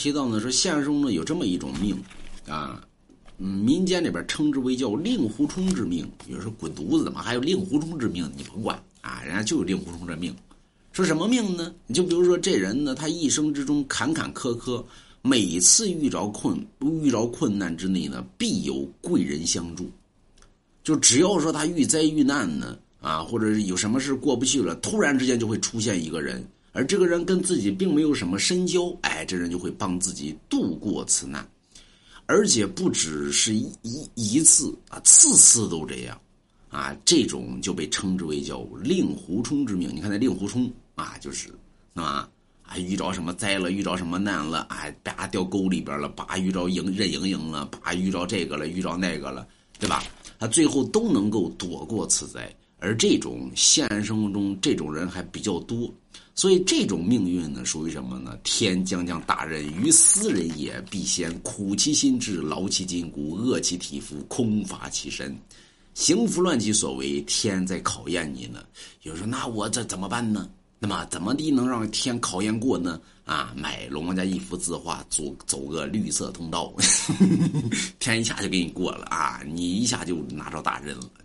提到呢，说现实中呢有这么一种命，啊，嗯，民间里边称之为叫令狐冲之命。有人说滚犊子，怎么还有令狐冲之命？你甭管啊，人家就有令狐冲这命。说什么命呢？你就比如说这人呢，他一生之中坎坎坷坷，每次遇着困遇着困难之内呢，必有贵人相助。就只要说他遇灾遇难呢，啊，或者有什么事过不去了，突然之间就会出现一个人。而这个人跟自己并没有什么深交，哎，这人就会帮自己度过此难，而且不只是一一一次啊，次次都这样，啊，这种就被称之为叫令狐冲之命。你看那令狐冲啊，就是是吧？啊，遇着什么灾了，遇着什么难了，哎，叭掉沟里边了，叭遇着营任盈盈了，叭遇着这个了，遇着那个了，对吧？他最后都能够躲过此灾。而这种现实生活中这种人还比较多，所以这种命运呢，属于什么呢？天将降大任于斯人也，必先苦其心志，劳其筋骨，饿其体肤，空乏其身，行拂乱其所为。天在考验你呢。有人说：“那我这怎么办呢？那么怎么地能让天考验过呢？”啊，买龙王家一幅字画，走走个绿色通道，天一下就给你过了啊！你一下就拿着大任了。